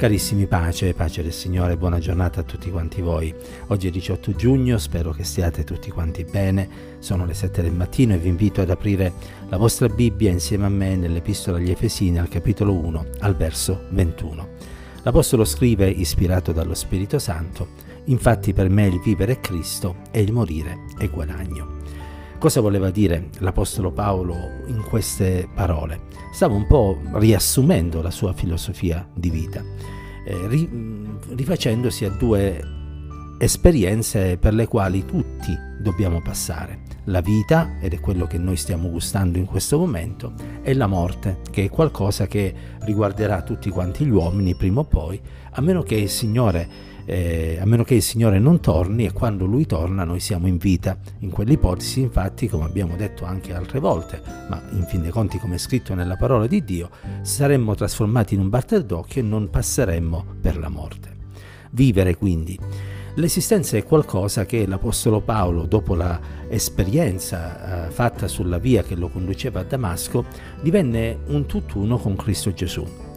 Carissimi pace, pace del Signore, buona giornata a tutti quanti voi. Oggi è 18 giugno, spero che stiate tutti quanti bene. Sono le 7 del mattino e vi invito ad aprire la vostra Bibbia insieme a me nell'Epistola agli Efesini al capitolo 1, al verso 21. L'Apostolo scrive, ispirato dallo Spirito Santo, infatti per me il vivere è Cristo e il morire è guadagno. Cosa voleva dire l'Apostolo Paolo in queste parole? Stava un po' riassumendo la sua filosofia di vita, eh, rifacendosi a due esperienze per le quali tutti dobbiamo passare. La vita, ed è quello che noi stiamo gustando in questo momento, e la morte, che è qualcosa che riguarderà tutti quanti gli uomini prima o poi, a meno che il Signore eh, a meno che il Signore non torni e quando Lui torna noi siamo in vita. In quell'ipotesi infatti, come abbiamo detto anche altre volte, ma in fin dei conti come è scritto nella parola di Dio, saremmo trasformati in un batter d'occhio e non passeremmo per la morte. Vivere quindi. L'esistenza è qualcosa che l'Apostolo Paolo, dopo l'esperienza eh, fatta sulla via che lo conduceva a Damasco, divenne un tutt'uno con Cristo Gesù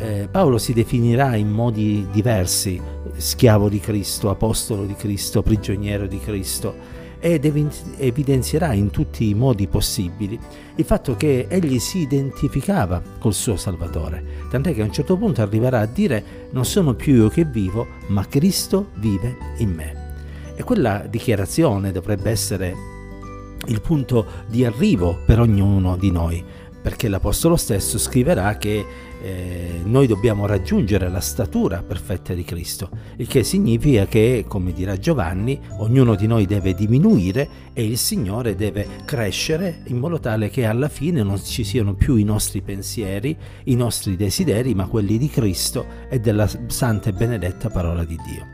eh, Paolo si definirà in modi diversi, schiavo di Cristo, apostolo di Cristo, prigioniero di Cristo, ed evidenzierà in tutti i modi possibili il fatto che egli si identificava col suo Salvatore, tant'è che a un certo punto arriverà a dire non sono più io che vivo, ma Cristo vive in me. E quella dichiarazione dovrebbe essere il punto di arrivo per ognuno di noi, perché l'Apostolo stesso scriverà che eh, noi dobbiamo raggiungere la statura perfetta di Cristo, il che significa che, come dirà Giovanni, ognuno di noi deve diminuire e il Signore deve crescere in modo tale che alla fine non ci siano più i nostri pensieri, i nostri desideri, ma quelli di Cristo e della santa e benedetta parola di Dio.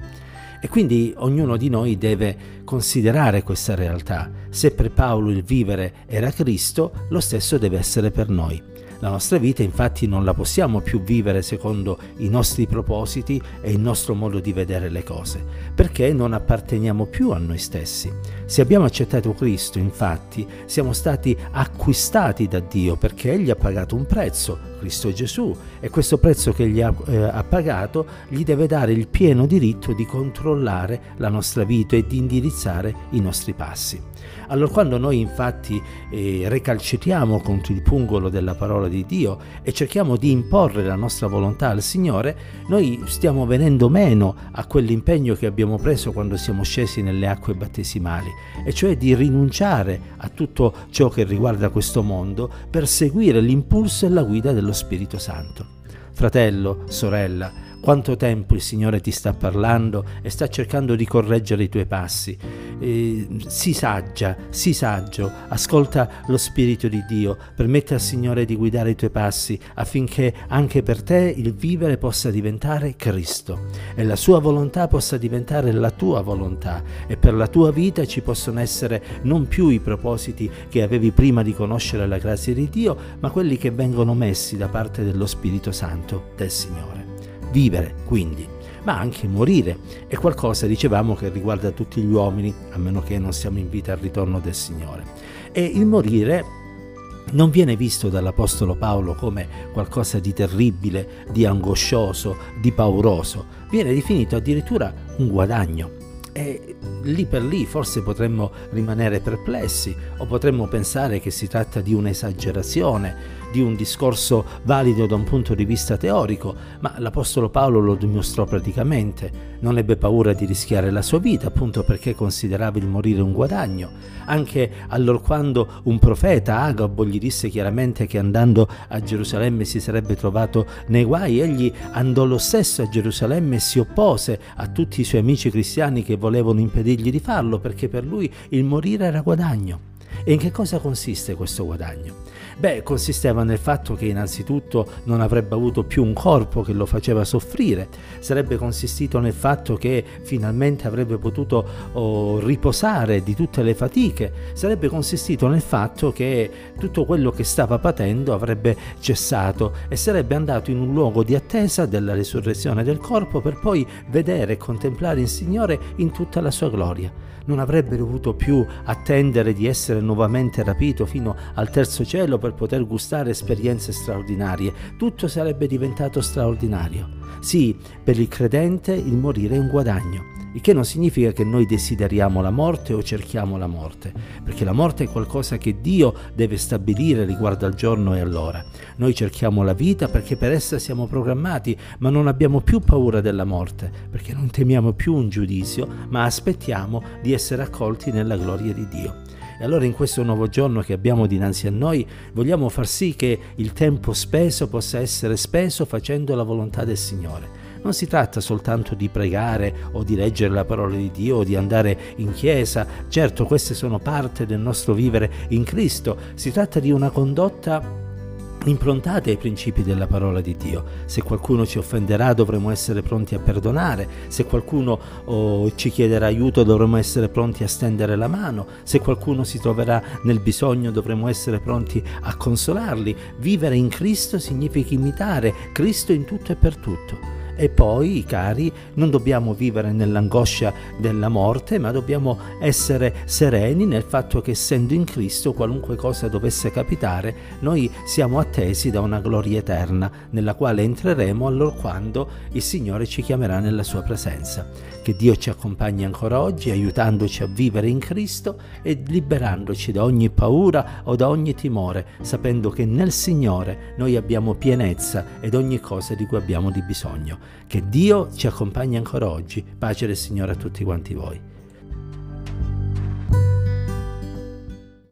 E quindi ognuno di noi deve considerare questa realtà. Se per Paolo il vivere era Cristo, lo stesso deve essere per noi. La nostra vita infatti non la possiamo più vivere secondo i nostri propositi e il nostro modo di vedere le cose, perché non apparteniamo più a noi stessi. Se abbiamo accettato Cristo, infatti, siamo stati acquistati da Dio perché Egli ha pagato un prezzo, Cristo Gesù, e questo prezzo che Egli ha, eh, ha pagato gli deve dare il pieno diritto di controllare la nostra vita e di indirizzare i nostri passi. Allora quando noi infatti eh, recalcitriamo contro il pungolo della parola di Dio e cerchiamo di imporre la nostra volontà al Signore, noi stiamo venendo meno a quell'impegno che abbiamo preso quando siamo scesi nelle acque battesimali, e cioè di rinunciare a tutto ciò che riguarda questo mondo per seguire l'impulso e la guida dello Spirito Santo. Fratello, sorella, quanto tempo il Signore ti sta parlando e sta cercando di correggere i tuoi passi. Eh, sii saggia, sii saggio, ascolta lo Spirito di Dio, permette al Signore di guidare i tuoi passi affinché anche per te il vivere possa diventare Cristo e la sua volontà possa diventare la tua volontà e per la tua vita ci possono essere non più i propositi che avevi prima di conoscere la grazia di Dio, ma quelli che vengono messi da parte dello Spirito Santo del Signore. Vivere, quindi, ma anche morire è qualcosa, dicevamo, che riguarda tutti gli uomini, a meno che non siamo in vita al ritorno del Signore. E il morire non viene visto dall'Apostolo Paolo come qualcosa di terribile, di angoscioso, di pauroso, viene definito addirittura un guadagno. E lì per lì forse potremmo rimanere perplessi o potremmo pensare che si tratta di un'esagerazione, di un discorso valido da un punto di vista teorico, ma l'Apostolo Paolo lo dimostrò praticamente. Non ebbe paura di rischiare la sua vita, appunto perché considerava il morire un guadagno. Anche allorquando un profeta, Agabo, gli disse chiaramente che andando a Gerusalemme si sarebbe trovato nei guai, egli andò lo stesso a Gerusalemme e si oppose a tutti i suoi amici cristiani che volevano impedirgli di farlo, perché per lui il morire era guadagno. E in che cosa consiste questo guadagno? Beh, consisteva nel fatto che innanzitutto non avrebbe avuto più un corpo che lo faceva soffrire, sarebbe consistito nel fatto che finalmente avrebbe potuto oh, riposare di tutte le fatiche, sarebbe consistito nel fatto che tutto quello che stava patendo avrebbe cessato e sarebbe andato in un luogo di attesa della risurrezione del corpo per poi vedere e contemplare il Signore in tutta la sua gloria. Non avrebbe dovuto più attendere di essere nuovamente nuovamente rapito fino al terzo cielo per poter gustare esperienze straordinarie. Tutto sarebbe diventato straordinario. Sì, per il credente il morire è un guadagno il che non significa che noi desideriamo la morte o cerchiamo la morte, perché la morte è qualcosa che Dio deve stabilire riguardo al giorno e all'ora. Noi cerchiamo la vita perché per essa siamo programmati, ma non abbiamo più paura della morte, perché non temiamo più un giudizio, ma aspettiamo di essere accolti nella gloria di Dio. E allora in questo nuovo giorno che abbiamo dinanzi a noi vogliamo far sì che il tempo speso possa essere speso facendo la volontà del Signore. Non si tratta soltanto di pregare o di leggere la parola di Dio o di andare in chiesa, certo queste sono parte del nostro vivere in Cristo, si tratta di una condotta improntate ai principi della parola di Dio. Se qualcuno ci offenderà dovremo essere pronti a perdonare, se qualcuno oh, ci chiederà aiuto dovremo essere pronti a stendere la mano, se qualcuno si troverà nel bisogno dovremo essere pronti a consolarli. Vivere in Cristo significa imitare Cristo in tutto e per tutto. E poi, cari, non dobbiamo vivere nell'angoscia della morte, ma dobbiamo essere sereni nel fatto che essendo in Cristo, qualunque cosa dovesse capitare, noi siamo attesi da una gloria eterna, nella quale entreremo allora quando il Signore ci chiamerà nella sua presenza. Che Dio ci accompagni ancora oggi, aiutandoci a vivere in Cristo e liberandoci da ogni paura o da ogni timore, sapendo che nel Signore noi abbiamo pienezza ed ogni cosa di cui abbiamo di bisogno. Che Dio ci accompagni ancora oggi. Pace del Signore a tutti quanti voi.